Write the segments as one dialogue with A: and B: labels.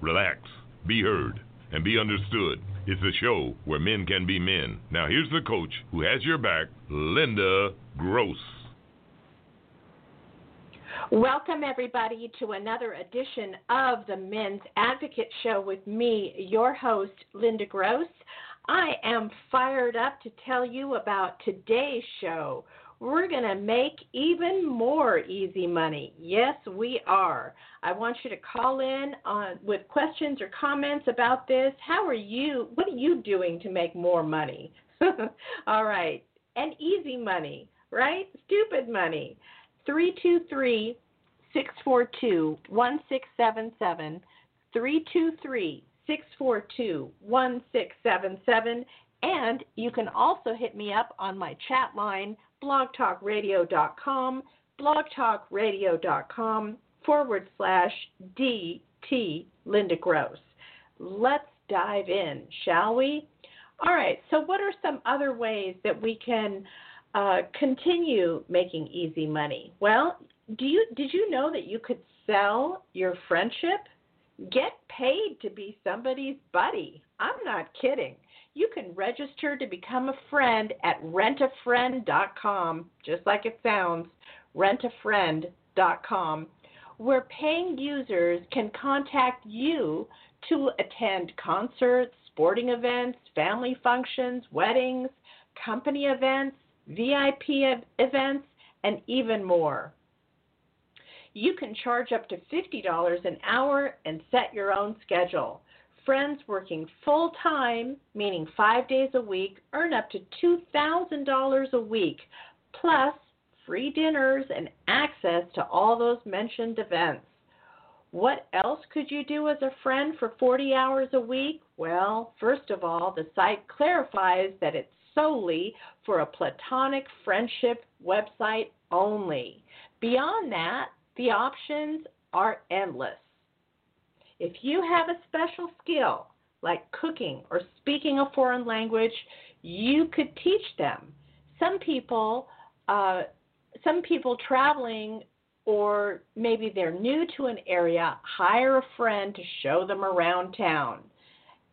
A: Relax, be heard, and be understood. It's a show where men can be men. Now, here's the coach who has your back, Linda Gross.
B: Welcome, everybody, to another edition of the Men's Advocate Show with me, your host, Linda Gross. I am fired up to tell you about today's show. We're going to make even more easy money. Yes, we are. I want you to call in on with questions or comments about this. How are you? What are you doing to make more money? All right. And easy money, right? Stupid money. 323 642 1677. 323 642 1677. And you can also hit me up on my chat line, blogtalkradio.com, blogtalkradio.com forward slash DT Linda Gross. Let's dive in, shall we? All right, so what are some other ways that we can uh, continue making easy money? Well, do you did you know that you could sell your friendship? Get paid to be somebody's buddy. I'm not kidding. You can register to become a friend at rentafriend.com, just like it sounds, rentafriend.com, where paying users can contact you to attend concerts, sporting events, family functions, weddings, company events, VIP events, and even more. You can charge up to $50 an hour and set your own schedule. Friends working full time, meaning five days a week, earn up to $2,000 a week, plus free dinners and access to all those mentioned events. What else could you do as a friend for 40 hours a week? Well, first of all, the site clarifies that it's solely for a platonic friendship website only. Beyond that, the options are endless. If you have a special skill, like cooking or speaking a foreign language, you could teach them. Some people, uh, some people traveling or maybe they're new to an area, hire a friend to show them around town.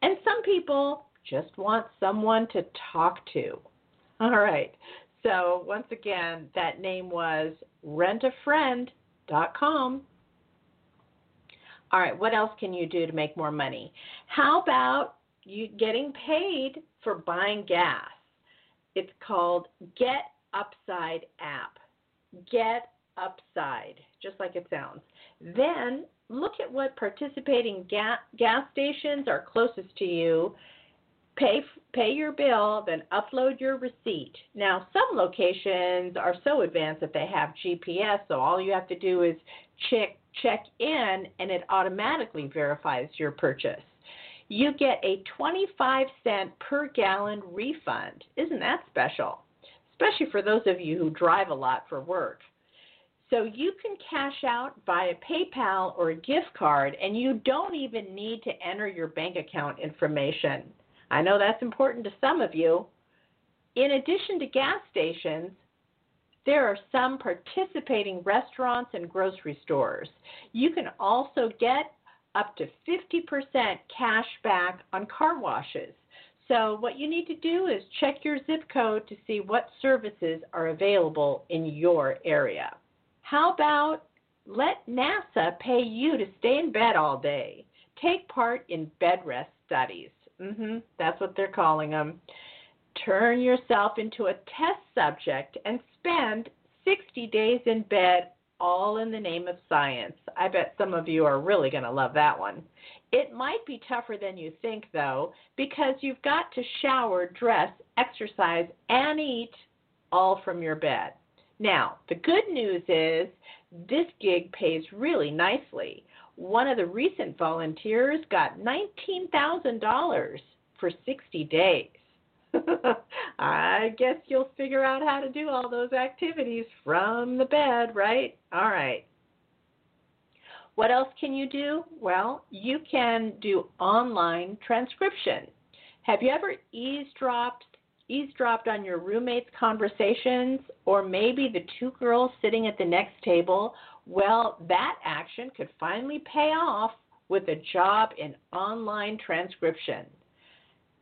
B: And some people just want someone to talk to. All right. So, once again, that name was rentafriend.com. All right, what else can you do to make more money? How about you getting paid for buying gas? It's called Get Upside app. Get Upside, just like it sounds. Then look at what participating gas, gas stations are closest to you. Pay pay your bill, then upload your receipt. Now, some locations are so advanced that they have GPS, so all you have to do is check check in and it automatically verifies your purchase. You get a 25 cent per gallon refund. Isn't that special? Especially for those of you who drive a lot for work. So you can cash out via PayPal or a gift card, and you don't even need to enter your bank account information. I know that's important to some of you. In addition to gas stations, there are some participating restaurants and grocery stores. You can also get up to 50% cash back on car washes. So, what you need to do is check your zip code to see what services are available in your area. How about let NASA pay you to stay in bed all day? Take part in bed rest studies. Mm-hmm, that's what they're calling them. Turn yourself into a test subject and spend 60 days in bed, all in the name of science. I bet some of you are really going to love that one. It might be tougher than you think, though, because you've got to shower, dress, exercise, and eat all from your bed. Now, the good news is this gig pays really nicely. One of the recent volunteers got $19,000 for 60 days. I guess you'll figure out how to do all those activities from the bed, right? All right. What else can you do? Well, you can do online transcription. Have you ever eavesdropped eavesdropped on your roommate's conversations or maybe the two girls sitting at the next table? Well, that action could finally pay off with a job in online transcription.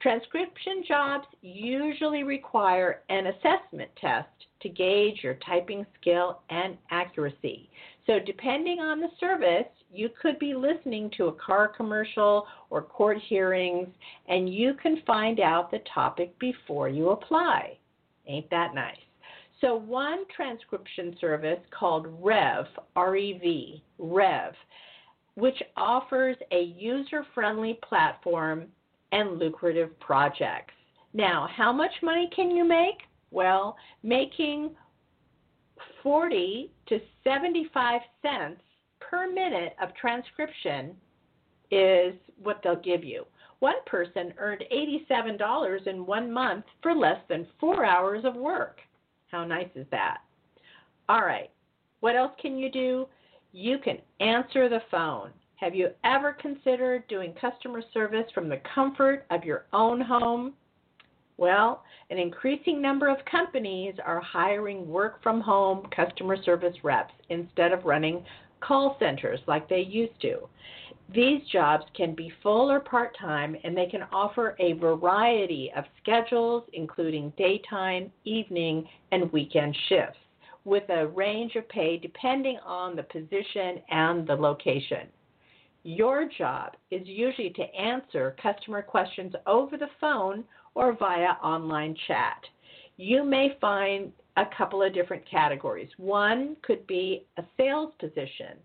B: Transcription jobs usually require an assessment test to gauge your typing skill and accuracy. So, depending on the service, you could be listening to a car commercial or court hearings, and you can find out the topic before you apply. Ain't that nice? So, one transcription service called Rev, R E V, Rev, which offers a user friendly platform and lucrative projects. Now, how much money can you make? Well, making 40 to 75 cents per minute of transcription is what they'll give you. One person earned $87 in one month for less than four hours of work. How nice is that? All right, what else can you do? You can answer the phone. Have you ever considered doing customer service from the comfort of your own home? Well, an increasing number of companies are hiring work from home customer service reps instead of running call centers like they used to. These jobs can be full or part time and they can offer a variety of schedules, including daytime, evening, and weekend shifts, with a range of pay depending on the position and the location. Your job is usually to answer customer questions over the phone or via online chat. You may find a couple of different categories. One could be a sales position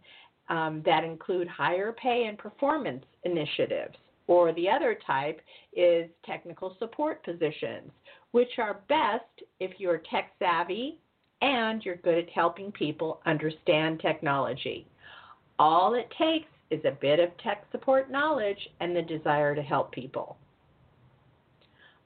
B: um, that include higher pay and performance initiatives. Or the other type is technical support positions, which are best if you're tech savvy and you're good at helping people understand technology. All it takes is a bit of tech support knowledge and the desire to help people.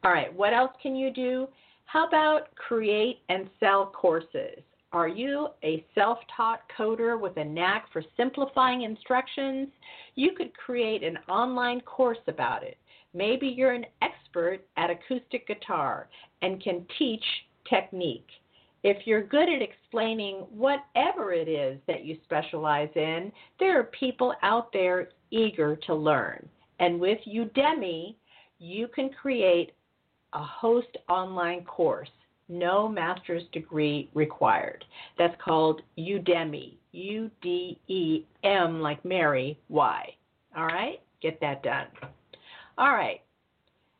B: All right, what else can you do? How about create and sell courses? Are you a self taught coder with a knack for simplifying instructions? You could create an online course about it. Maybe you're an expert at acoustic guitar and can teach technique. If you're good at explaining whatever it is that you specialize in, there are people out there eager to learn. And with Udemy, you can create a host online course, no master's degree required. That's called Udemy, U D E M like Mary, Y. All right, get that done. All right,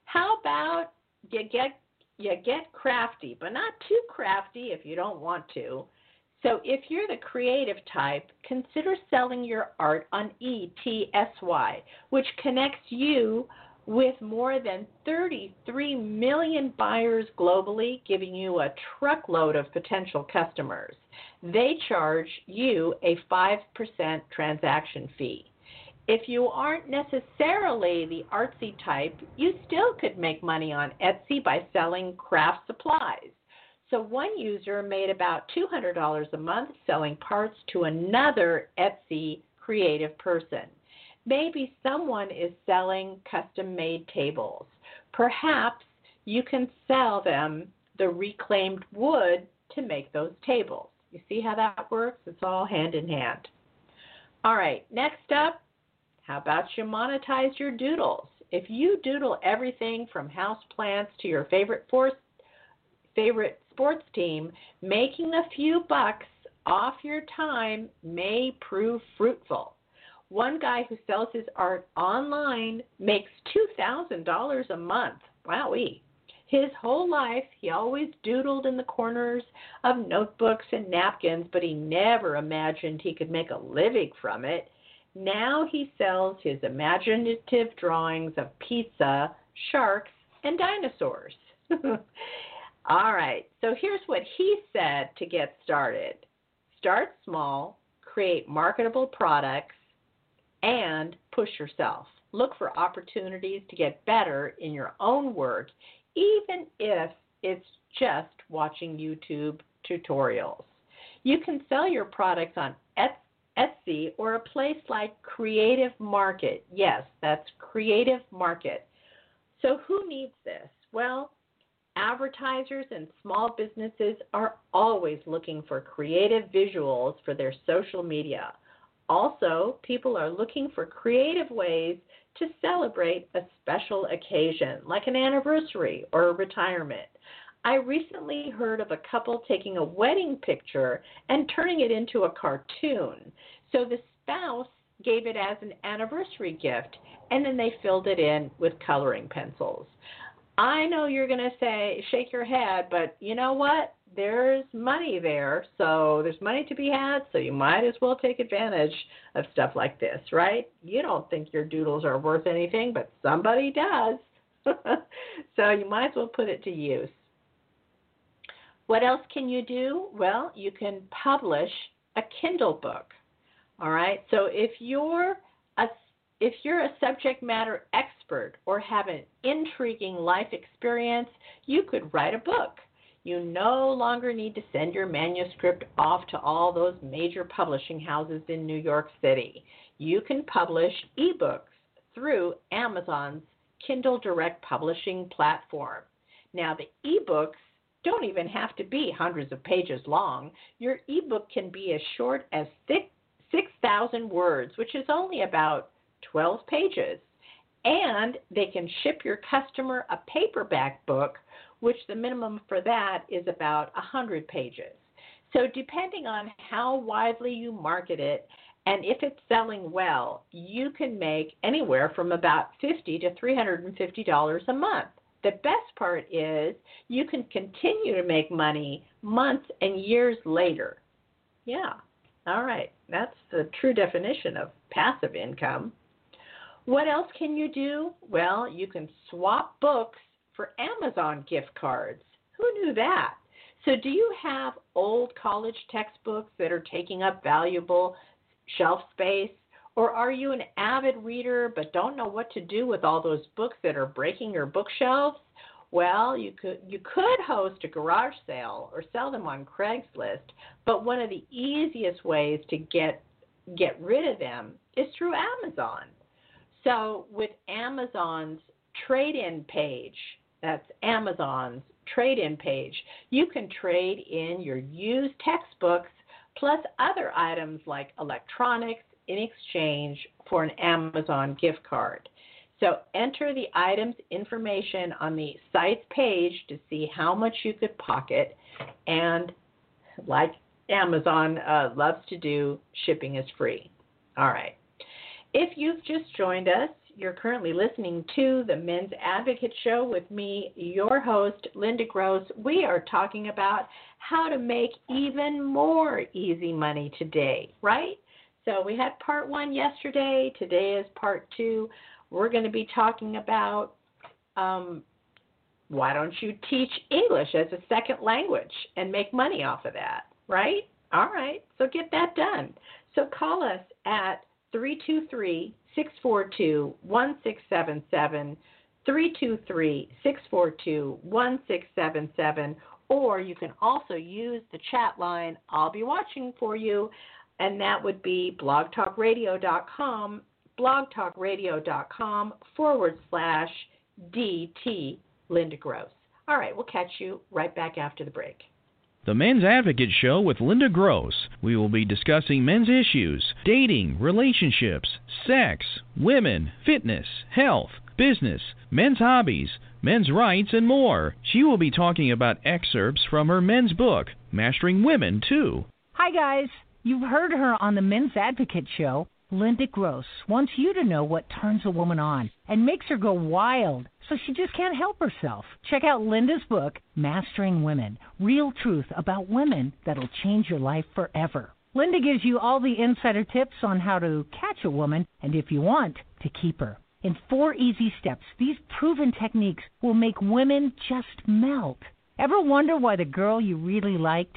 B: how about you get you get crafty, but not too crafty if you don't want to. So if you're the creative type, consider selling your art on ETSY, which connects you with more than 33 million buyers globally, giving you a truckload of potential customers. They charge you a 5% transaction fee. If you aren't necessarily the artsy type, you still could make money on Etsy by selling craft supplies. So one user made about $200 a month selling parts to another Etsy creative person. Maybe someone is selling custom made tables. Perhaps you can sell them the reclaimed wood to make those tables. You see how that works? It's all hand in hand. All right, next up, how about you monetize your doodles? If you doodle everything from house plants to your favorite force, favorite sports team, making a few bucks off your time may prove fruitful. One guy who sells his art online makes $2,000 a month. Wowee. His whole life, he always doodled in the corners of notebooks and napkins, but he never imagined he could make a living from it. Now he sells his imaginative drawings of pizza, sharks, and dinosaurs. All right, so here's what he said to get started start small, create marketable products, and push yourself. Look for opportunities to get better in your own work, even if it's just watching YouTube tutorials. You can sell your products on Etsy or a place like Creative Market. Yes, that's Creative Market. So, who needs this? Well, advertisers and small businesses are always looking for creative visuals for their social media. Also, people are looking for creative ways to celebrate a special occasion, like an anniversary or a retirement. I recently heard of a couple taking a wedding picture and turning it into a cartoon. So the spouse gave it as an anniversary gift and then they filled it in with coloring pencils. I know you're going to say, shake your head, but you know what? There's money there. So there's money to be had. So you might as well take advantage of stuff like this, right? You don't think your doodles are worth anything, but somebody does. so you might as well put it to use. What else can you do? Well, you can publish a Kindle book. All right. So if you're a if you're a subject matter expert or have an intriguing life experience, you could write a book. You no longer need to send your manuscript off to all those major publishing houses in New York City. You can publish ebooks through Amazon's Kindle Direct Publishing platform. Now, the ebooks don't even have to be hundreds of pages long. Your ebook can be as short as 6,000 words, which is only about 12 pages. And they can ship your customer a paperback book, which the minimum for that is about 100 pages. So, depending on how widely you market it and if it's selling well, you can make anywhere from about 50 to $350 a month. The best part is you can continue to make money months and years later. Yeah, all right. That's the true definition of passive income. What else can you do? Well, you can swap books for Amazon gift cards. Who knew that? So, do you have old college textbooks that are taking up valuable shelf space? Or are you an avid reader but don't know what to do with all those books that are breaking your bookshelves? Well, you could you could host a garage sale or sell them on Craigslist, but one of the easiest ways to get get rid of them is through Amazon. So with Amazon's trade-in page, that's Amazon's trade-in page, you can trade in your used textbooks plus other items like electronics in exchange for an Amazon gift card. So enter the item's information on the site's page to see how much you could pocket. And like Amazon uh, loves to do, shipping is free. All right. If you've just joined us, you're currently listening to the Men's Advocate Show with me, your host, Linda Gross. We are talking about how to make even more easy money today, right? So we had part one yesterday. Today is part two. We're going to be talking about um, why don't you teach English as a second language and make money off of that, right? All right, so get that done. So call us at 323 642 1677. 323 642 1677, or you can also use the chat line. I'll be watching for you and that would be blogtalkradio.com, blogtalkradio.com forward slash DT Linda Gross. All right, we'll catch you right back after the break.
C: The Men's Advocate Show with Linda Gross. We will be discussing men's issues, dating, relationships, sex, women, fitness, health, business, men's hobbies, men's rights, and more. She will be talking about excerpts from her men's book, Mastering Women, too.
D: Hi, guys. You've heard her on the Men's Advocate show. Linda Gross wants you to know what turns a woman on and makes her go wild so she just can't help herself. Check out Linda's book, Mastering Women Real Truth About Women That'll Change Your Life Forever. Linda gives you all the insider tips on how to catch a woman and, if you want, to keep her. In four easy steps, these proven techniques will make women just melt. Ever wonder why the girl you really liked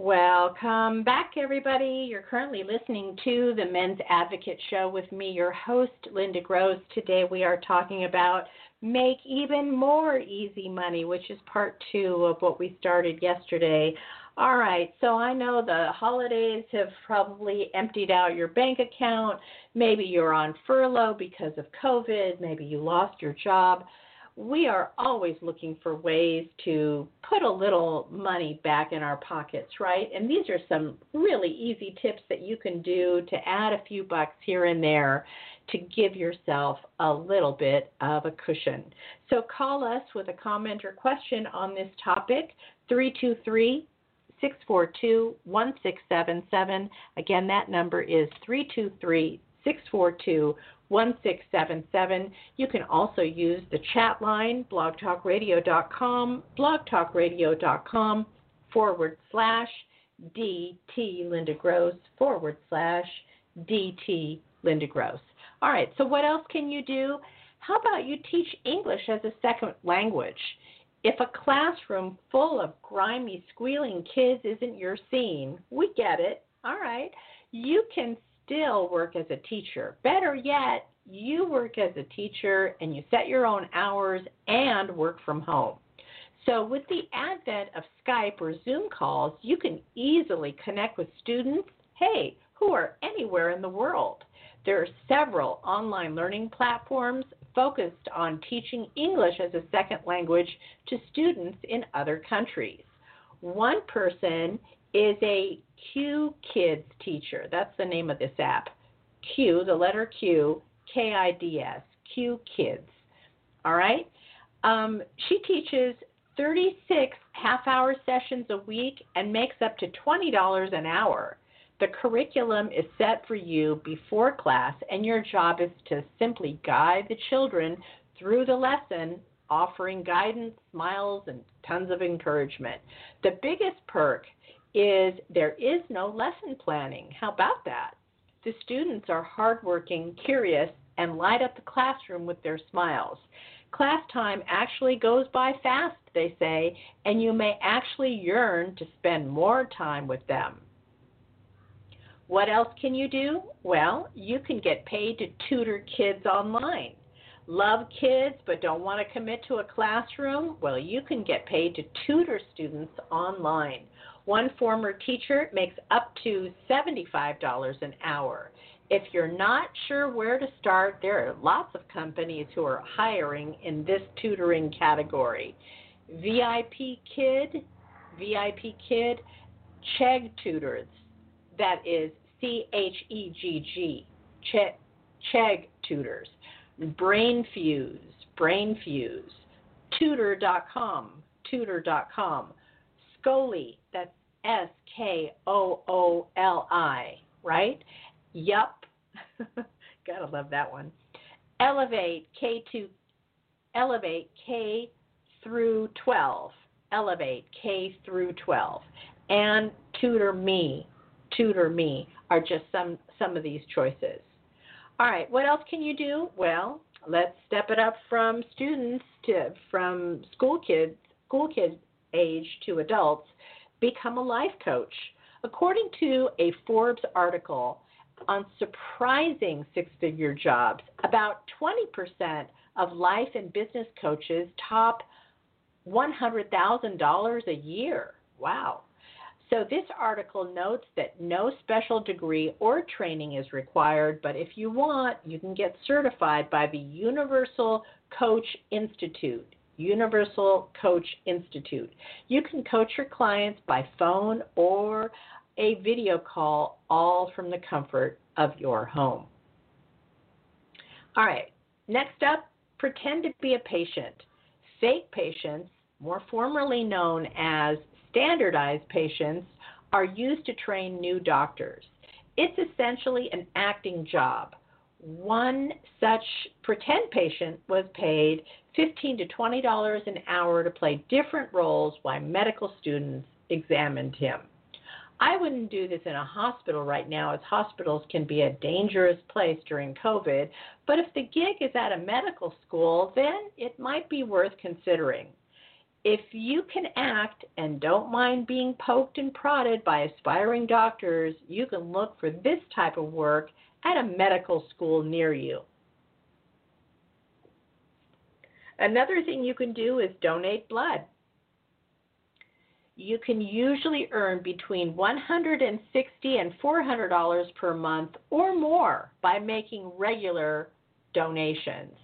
B: Welcome back, everybody. You're currently listening to the Men's Advocate Show with me, your host, Linda Gross. Today we are talking about make even more easy money, which is part two of what we started yesterday. All right, so I know the holidays have probably emptied out your bank account. Maybe you're on furlough because of COVID. Maybe you lost your job we are always looking for ways to put a little money back in our pockets, right? And these are some really easy tips that you can do to add a few bucks here and there to give yourself a little bit of a cushion. So call us with a comment or question on this topic, 323 642 1677. Again, that number is 323 642 1677. You can also use the chat line, blogtalkradio.com, blogtalkradio.com forward slash DT Linda Gross forward slash DT Linda Gross. All right, so what else can you do? How about you teach English as a second language? If a classroom full of grimy, squealing kids isn't your scene, we get it. All right. You can still work as a teacher. Better yet, you work as a teacher and you set your own hours and work from home. So, with the advent of Skype or Zoom calls, you can easily connect with students, hey, who are anywhere in the world. There are several online learning platforms focused on teaching English as a second language to students in other countries. One person is a Q Kids teacher. That's the name of this app. Q, the letter Q, K I D S, Q Kids. All right? Um, she teaches 36 half hour sessions a week and makes up to $20 an hour. The curriculum is set for you before class, and your job is to simply guide the children through the lesson, offering guidance, smiles, and tons of encouragement. The biggest perk is there is no lesson planning. How about that? The students are hardworking, curious, and light up the classroom with their smiles. Class time actually goes by fast, they say, and you may actually yearn to spend more time with them. What else can you do? Well, you can get paid to tutor kids online. Love kids but don't want to commit to a classroom? Well, you can get paid to tutor students online. One former teacher makes up to $75 an hour. If you're not sure where to start, there are lots of companies who are hiring in this tutoring category. VIP Kid, VIP Kid, Chegg Tutors, that is C H E G G, Chegg Tutors, Brain Fuse, Brain Fuse, Tutor.com, Tutor.com, that's S K O O L I, right? Yup. Gotta love that one. Elevate K to Elevate K through 12. Elevate K through 12. And Tutor Me, Tutor Me are just some some of these choices. All right, what else can you do? Well, let's step it up from students to from school kids, school kids age to adults become a life coach. According to a Forbes article on surprising six figure jobs, about 20% of life and business coaches top $100,000 a year. Wow. So, this article notes that no special degree or training is required, but if you want, you can get certified by the Universal Coach Institute. Universal Coach Institute. You can coach your clients by phone or a video call, all from the comfort of your home. All right, next up, pretend to be a patient. Fake patients, more formerly known as standardized patients, are used to train new doctors. It's essentially an acting job. One such pretend patient was paid 15 to $20 an hour to play different roles while medical students examined him. I wouldn't do this in a hospital right now, as hospitals can be a dangerous place during COVID. But if the gig is at a medical school, then it might be worth considering. If you can act and don't mind being poked and prodded by aspiring doctors, you can look for this type of work at a medical school near you. Another thing you can do is donate blood you can usually earn between 160 and $400 per month or more by making regular donations.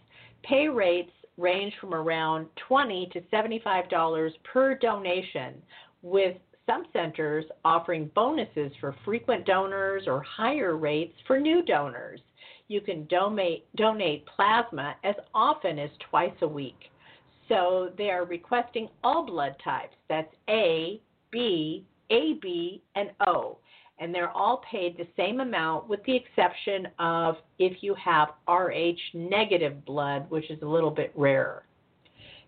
B: Pay rates range from around $20 to $75 per donation, with some centers offering bonuses for frequent donors or higher rates for new donors. You can donate, donate plasma as often as twice a week. So they are requesting all blood types. That's A, B, AB, and O. And they're all paid the same amount with the exception of if you have RH negative blood, which is a little bit rarer.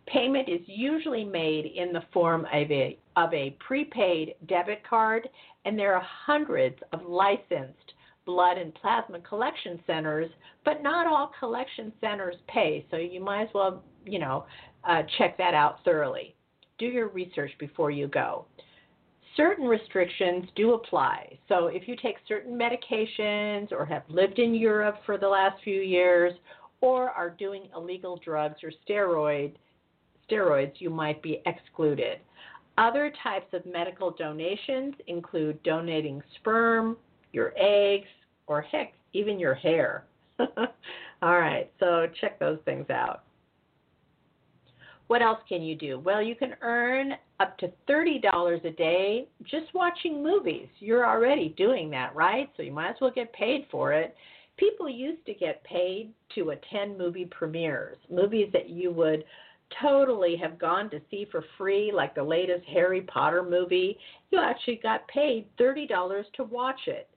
B: Payment is usually made in the form of a, of a prepaid debit card, and there are hundreds of licensed blood and plasma collection centers, but not all collection centers pay, so you might as well, you know, uh, check that out thoroughly. Do your research before you go. Certain restrictions do apply. So, if you take certain medications or have lived in Europe for the last few years or are doing illegal drugs or steroid, steroids, you might be excluded. Other types of medical donations include donating sperm, your eggs, or heck, even your hair. All right, so check those things out. What else can you do? Well, you can earn up to $30 a day just watching movies. You're already doing that, right? So you might as well get paid for it. People used to get paid to attend movie premieres, movies that you would totally have gone to see for free, like the latest Harry Potter movie. You actually got paid $30 to watch it.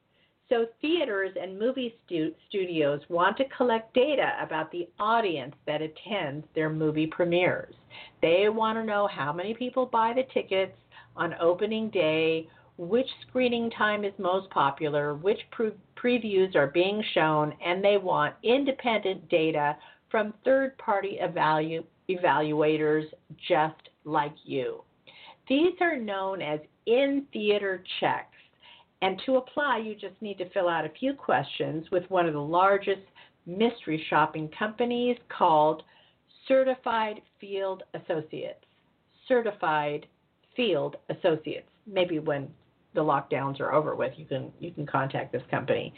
B: So, theaters and movie stu- studios want to collect data about the audience that attends their movie premieres. They want to know how many people buy the tickets on opening day, which screening time is most popular, which pre- previews are being shown, and they want independent data from third party evalu- evaluators just like you. These are known as in theater checks. And to apply, you just need to fill out a few questions with one of the largest mystery shopping companies called Certified Field Associates. Certified Field Associates. Maybe when the lockdowns are over with, you can you can contact this company.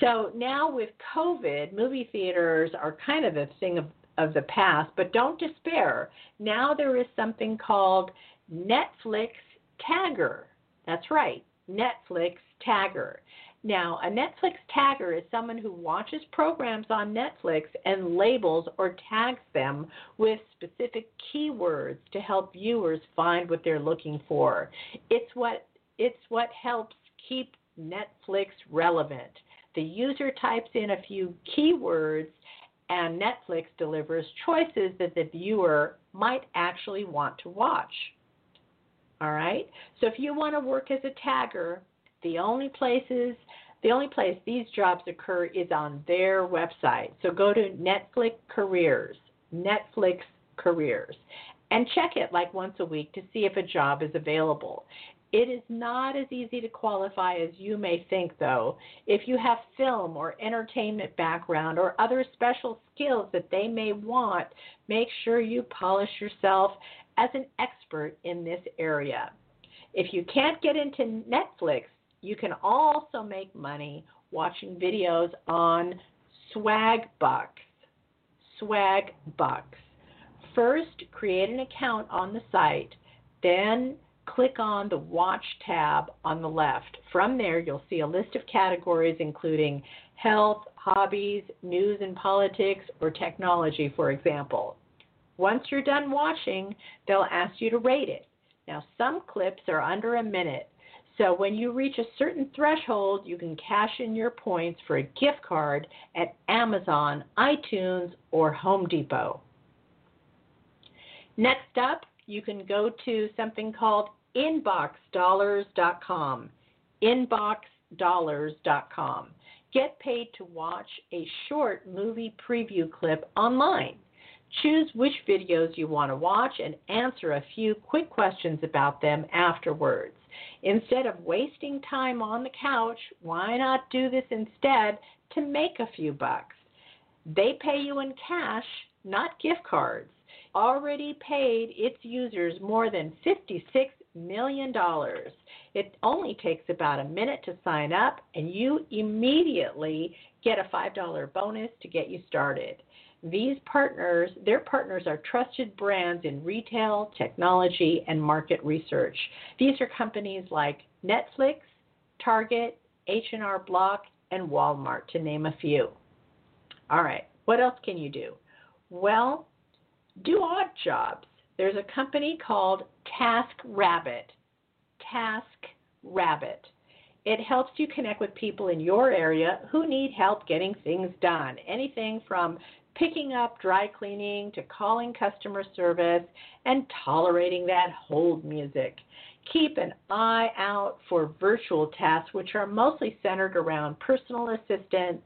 B: So now with COVID, movie theaters are kind of a thing of, of the past, but don't despair. Now there is something called Netflix Tagger. That's right. Netflix tagger. Now, a Netflix tagger is someone who watches programs on Netflix and labels or tags them with specific keywords to help viewers find what they're looking for. It's what it's what helps keep Netflix relevant. The user types in a few keywords and Netflix delivers choices that the viewer might actually want to watch. All right? So if you want to work as a tagger, the only places the only place these jobs occur is on their website. So go to Netflix Careers, Netflix Careers, and check it like once a week to see if a job is available. It is not as easy to qualify as you may think, though. If you have film or entertainment background or other special skills that they may want, make sure you polish yourself as an expert in this area. If you can't get into Netflix, you can also make money watching videos on Swagbucks. Swagbucks. First, create an account on the site, then click on the Watch tab on the left. From there, you'll see a list of categories including health, hobbies, news and politics, or technology, for example. Once you're done watching, they'll ask you to rate it. Now, some clips are under a minute, so when you reach a certain threshold, you can cash in your points for a gift card at Amazon, iTunes, or Home Depot. Next up, you can go to something called inboxdollars.com. Inboxdollars.com. Get paid to watch a short movie preview clip online. Choose which videos you want to watch and answer a few quick questions about them afterwards. Instead of wasting time on the couch, why not do this instead to make a few bucks? They pay you in cash, not gift cards. Already paid its users more than $56 million. dollars. It only takes about a minute to sign up, and you immediately get a $5 bonus to get you started. These partners, their partners are trusted brands in retail, technology, and market research. These are companies like Netflix, Target, H&R Block, and Walmart to name a few. All right, what else can you do? Well, do odd jobs. There's a company called TaskRabbit. TaskRabbit. It helps you connect with people in your area who need help getting things done. Anything from picking up dry cleaning to calling customer service and tolerating that hold music. Keep an eye out for virtual tasks, which are mostly centered around personal assistant,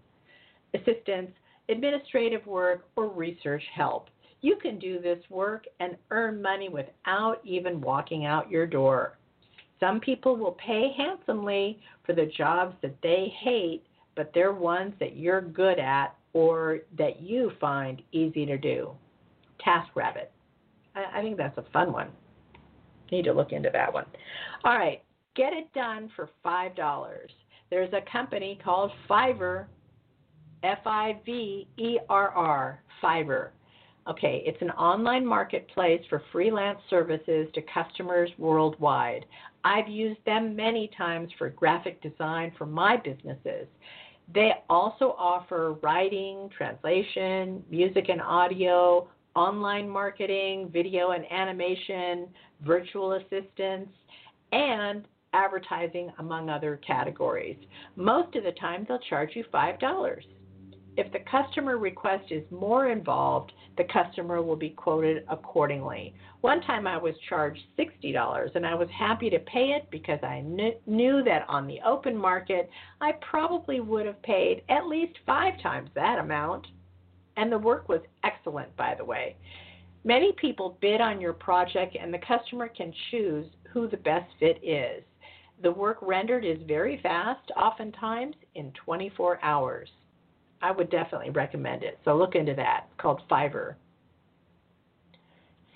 B: assistance, administrative work, or research help. You can do this work and earn money without even walking out your door. Some people will pay handsomely for the jobs that they hate, but they're ones that you're good at or that you find easy to do. TaskRabbit. I, I think that's a fun one. Need to look into that one. All right, get it done for five dollars. There's a company called Fiverr, F-I-V-E-R-R, Fiverr. Okay, it's an online marketplace for freelance services to customers worldwide. I've used them many times for graphic design for my businesses. They also offer writing, translation, music and audio, online marketing, video and animation, virtual assistants, and advertising, among other categories. Most of the time, they'll charge you $5. If the customer request is more involved, the customer will be quoted accordingly. One time I was charged $60 and I was happy to pay it because I kn- knew that on the open market I probably would have paid at least five times that amount. And the work was excellent, by the way. Many people bid on your project and the customer can choose who the best fit is. The work rendered is very fast, oftentimes in 24 hours. I would definitely recommend it. So look into that. It's called Fiverr.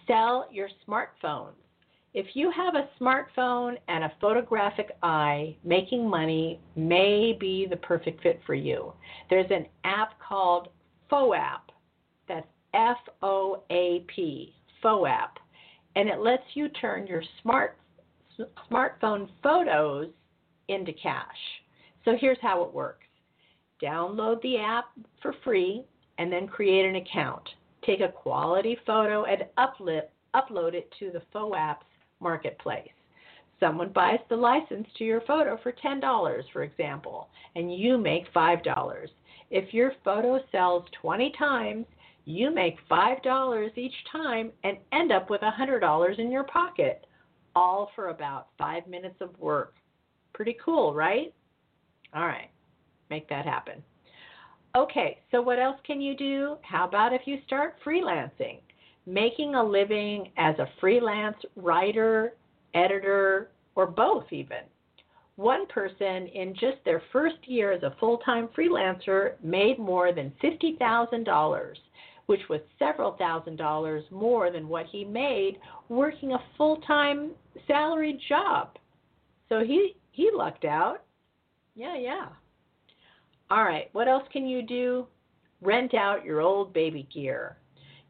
B: Sell your smartphones. If you have a smartphone and a photographic eye, making money may be the perfect fit for you. There's an app called FOAP. That's F O A P, FOAP. And it lets you turn your smart smartphone photos into cash. So here's how it works download the app for free, and then create an account. Take a quality photo and upload it to the FOAP's marketplace. Someone buys the license to your photo for $10, for example, and you make $5. If your photo sells 20 times, you make $5 each time and end up with $100 in your pocket, all for about five minutes of work. Pretty cool, right? All right make that happen. Okay, so what else can you do? How about if you start freelancing? Making a living as a freelance writer, editor, or both, even. One person in just their first year as a full time freelancer made more than $50,000. which was several thousand dollars more than what he made working a full time salaried job. So he, he lucked out. Yeah, yeah. All right, what else can you do? Rent out your old baby gear.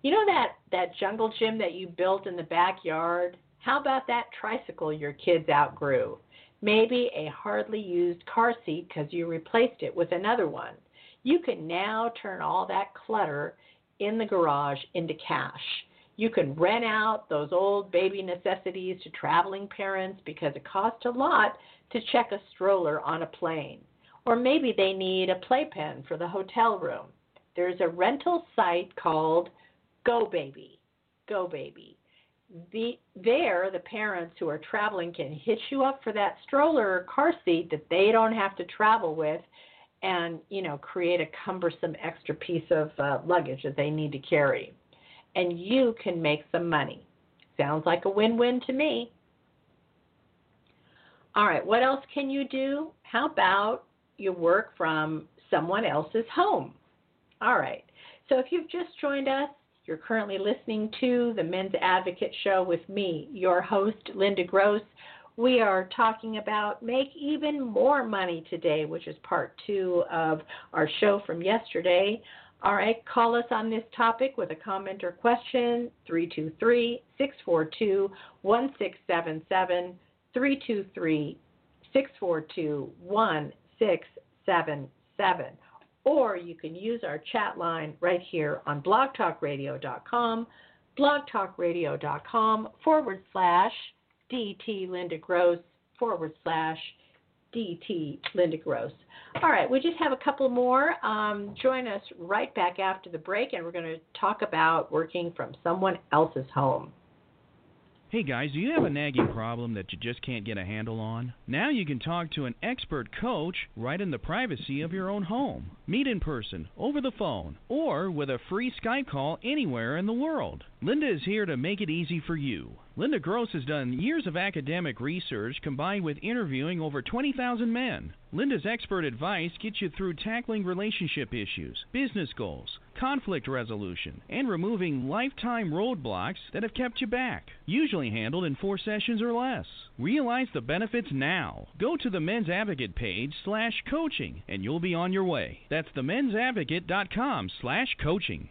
B: You know that that jungle gym that you built in the backyard? How about that tricycle your kids outgrew? Maybe a hardly used car seat because you replaced it with another one. You can now turn all that clutter in the garage into cash. You can rent out those old baby necessities to traveling parents because it costs a lot to check a stroller on a plane. Or maybe they need a playpen for the hotel room. There's a rental site called Go Baby. Go Baby. The, there, the parents who are traveling can hitch you up for that stroller or car seat that they don't have to travel with and, you know, create a cumbersome extra piece of uh, luggage that they need to carry. And you can make some money. Sounds like a win win to me. All right, what else can you do? How about you work from someone else's home? All right, so if you've just joined us, you're currently listening to the Men's Advocate Show with me, your host, Linda Gross. We are talking about make even more money today, which is part two of our show from yesterday. All right, call us on this topic with a comment or question 323 642 1677. 323 642 1677. Or you can use our chat line right here on blogtalkradio.com, blogtalkradio.com forward slash DT Linda Gross forward slash DT Linda Gross. All right, we just have a couple more. Um, join us right back after the break, and we're going to talk about working from someone else's home.
C: Hey guys, do you have a nagging problem that you just can't get a handle on? Now you can talk to an expert coach right in the privacy of your own home. Meet in person, over the phone, or with a free Skype call anywhere in the world. Linda is here to make it easy for you. Linda Gross has done years of academic research combined with interviewing over 20,000 men. Linda's expert advice gets you through tackling relationship issues, business goals, conflict resolution, and removing lifetime roadblocks that have kept you back. Usually handled in four sessions or less. Realize the benefits now. Go to the Men's Advocate page slash coaching and you'll be on your way. That's themensadvocate.com slash coaching.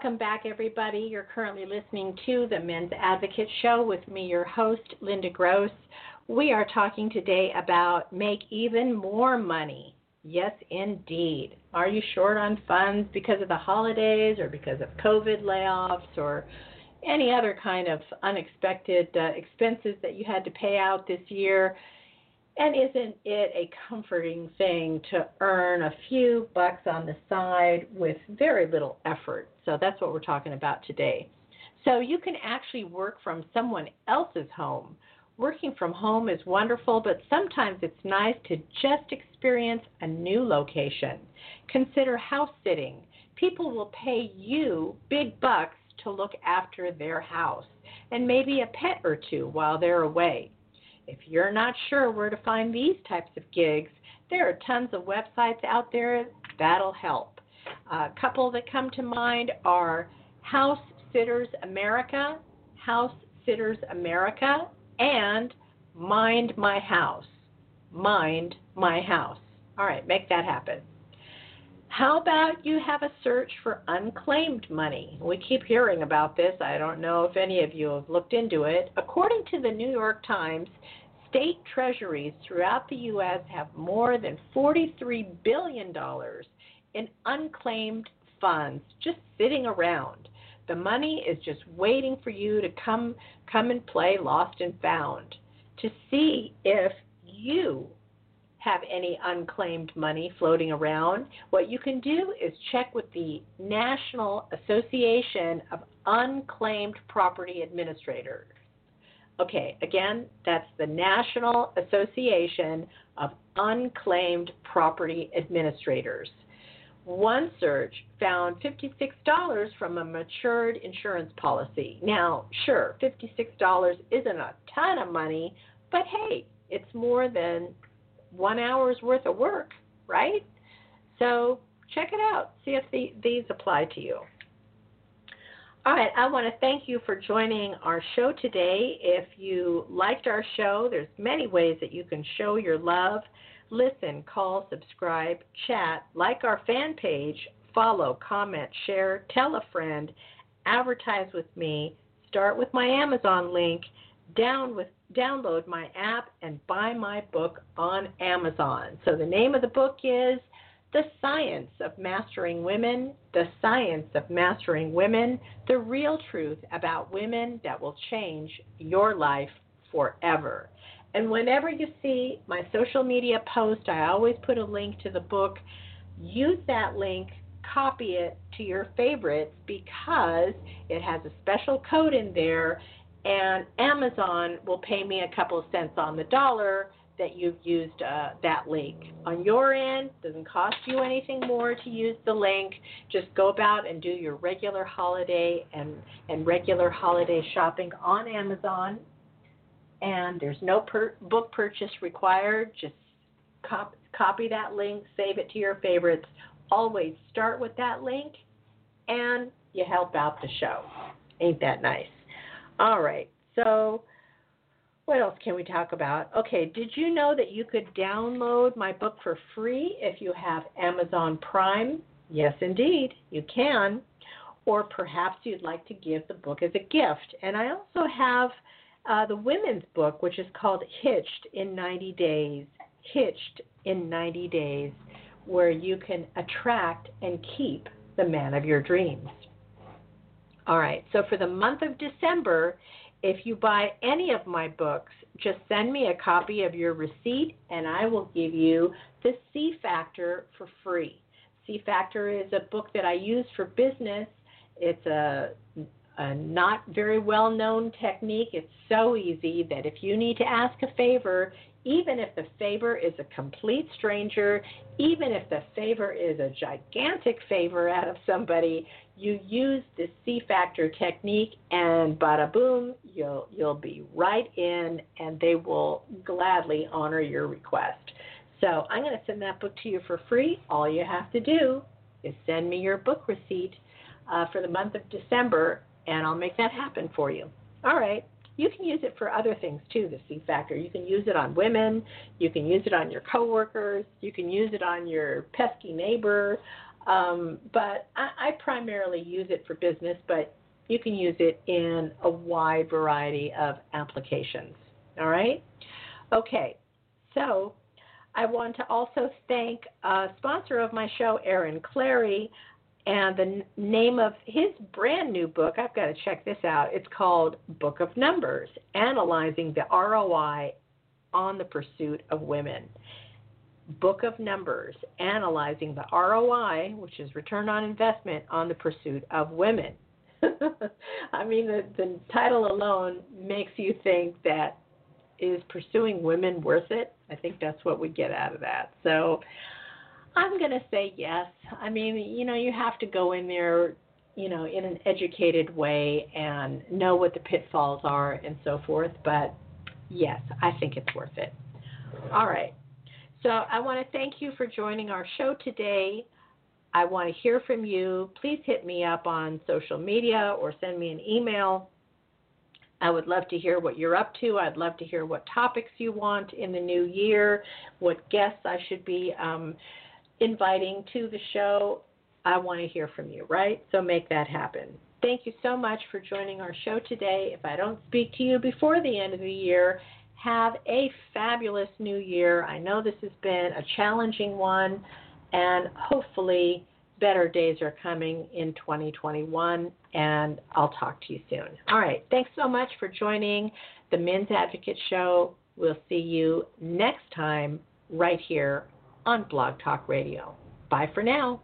B: Welcome back, everybody. You're currently listening to the Men's Advocate Show with me, your host, Linda Gross. We are talking today about make even more money. Yes, indeed. Are you short on funds because of the holidays or because of COVID layoffs or any other kind of unexpected uh, expenses that you had to pay out this year? And isn't it a comforting thing to earn a few bucks on the side with very little effort? So that's what we're talking about today. So you can actually work from someone else's home. Working from home is wonderful, but sometimes it's nice to just experience a new location. Consider house sitting. People will pay you big bucks to look after their house and maybe a pet or two while they're away. If you're not sure where to find these types of gigs, there are tons of websites out there that'll help. A couple that come to mind are House Sitters America, House Sitters America, and Mind My House. Mind My House. All right, make that happen. How about you have a search for unclaimed money? We keep hearing about this. I don't know if any of you have looked into it. According to the New York Times, state treasuries throughout the U.S. have more than $43 billion in unclaimed funds just sitting around. The money is just waiting for you to come come and play Lost and Found to see if you have any unclaimed money floating around. What you can do is check with the National Association of Unclaimed Property Administrators. Okay, again, that's the National Association of Unclaimed Property Administrators. One search found $56 from a matured insurance policy. Now, sure, $56 isn't a ton of money, but hey, it's more than one hour's worth of work, right? So check it out. See if the, these apply to you. All right, I want to thank you for joining our show today. If you liked our show, there's many ways that you can show your love. Listen, call, subscribe, chat, like our fan page, follow, comment, share, tell a friend, advertise with me, start with my Amazon link, down with download my app and buy my book on Amazon. So the name of the book is The Science of Mastering Women, The Science of Mastering Women, The Real Truth About Women That Will Change Your Life Forever. And whenever you see my social media post, I always put a link to the book. Use that link, copy it to your favorites because it has a special code in there and Amazon will pay me a couple of cents on the dollar that you've used uh, that link. On your end, doesn't cost you anything more to use the link. Just go about and do your regular holiday and, and regular holiday shopping on Amazon. And there's no per- book purchase required. Just cop- copy that link, save it to your favorites. Always start with that link, and you help out the show. Ain't that nice? All right. So, what else can we talk about? Okay, did you know that you could download my book for free if you have Amazon Prime? Yes, indeed, you can. Or perhaps you'd like to give the book as a gift. And I also have uh, the women's book, which is called Hitched in 90 Days. Hitched in 90 Days, where you can attract and keep the man of your dreams. All right, so for the month of December, if you buy any of my books, just send me a copy of your receipt and I will give you the C Factor for free. C Factor is a book that I use for business. It's a, a not very well known technique. It's so easy that if you need to ask a favor, even if the favor is a complete stranger, even if the favor is a gigantic favor out of somebody, you use the C factor technique and bada boom, you'll you'll be right in and they will gladly honor your request. So I'm going to send that book to you for free. All you have to do is send me your book receipt uh, for the month of December, and I'll make that happen for you. All right. You can use it for other things too, the C factor. You can use it on women, you can use it on your coworkers, you can use it on your pesky neighbor, um, but I, I primarily use it for business, but you can use it in a wide variety of applications. All right? Okay, so I want to also thank a sponsor of my show, Aaron Clarey, and the name of his brand new book, I've got to check this out. It's called Book of Numbers Analyzing the ROI on the Pursuit of Women book of numbers analyzing the ROI, which is return on investment, on the pursuit of women. I mean, the, the title alone makes you think that is pursuing women worth it? I think that's what we get out of that. So I'm going to say yes. I mean, you know, you have to go in there, you know, in an educated way and know what the pitfalls are and so forth. But yes, I think it's worth it. All right. So I want to thank you for joining our show today. I want to hear from you. Please hit me up on social media or send me an email. I would love to hear what you're up to. I'd love to hear what topics you want in the new year, what guests I should be um, inviting to the show. I want to hear from you, right? So make that happen. Thank you so much for joining our show today. If I don't speak to you before the end of the year, have a fabulous new year. I know this has been a challenging one, and hopefully better days are coming in 2021, and I'll talk to you soon. All right. Thanks so much for joining the Men's Advocate Show. We'll see you next time right here on Blog Talk Radio. Bye for now.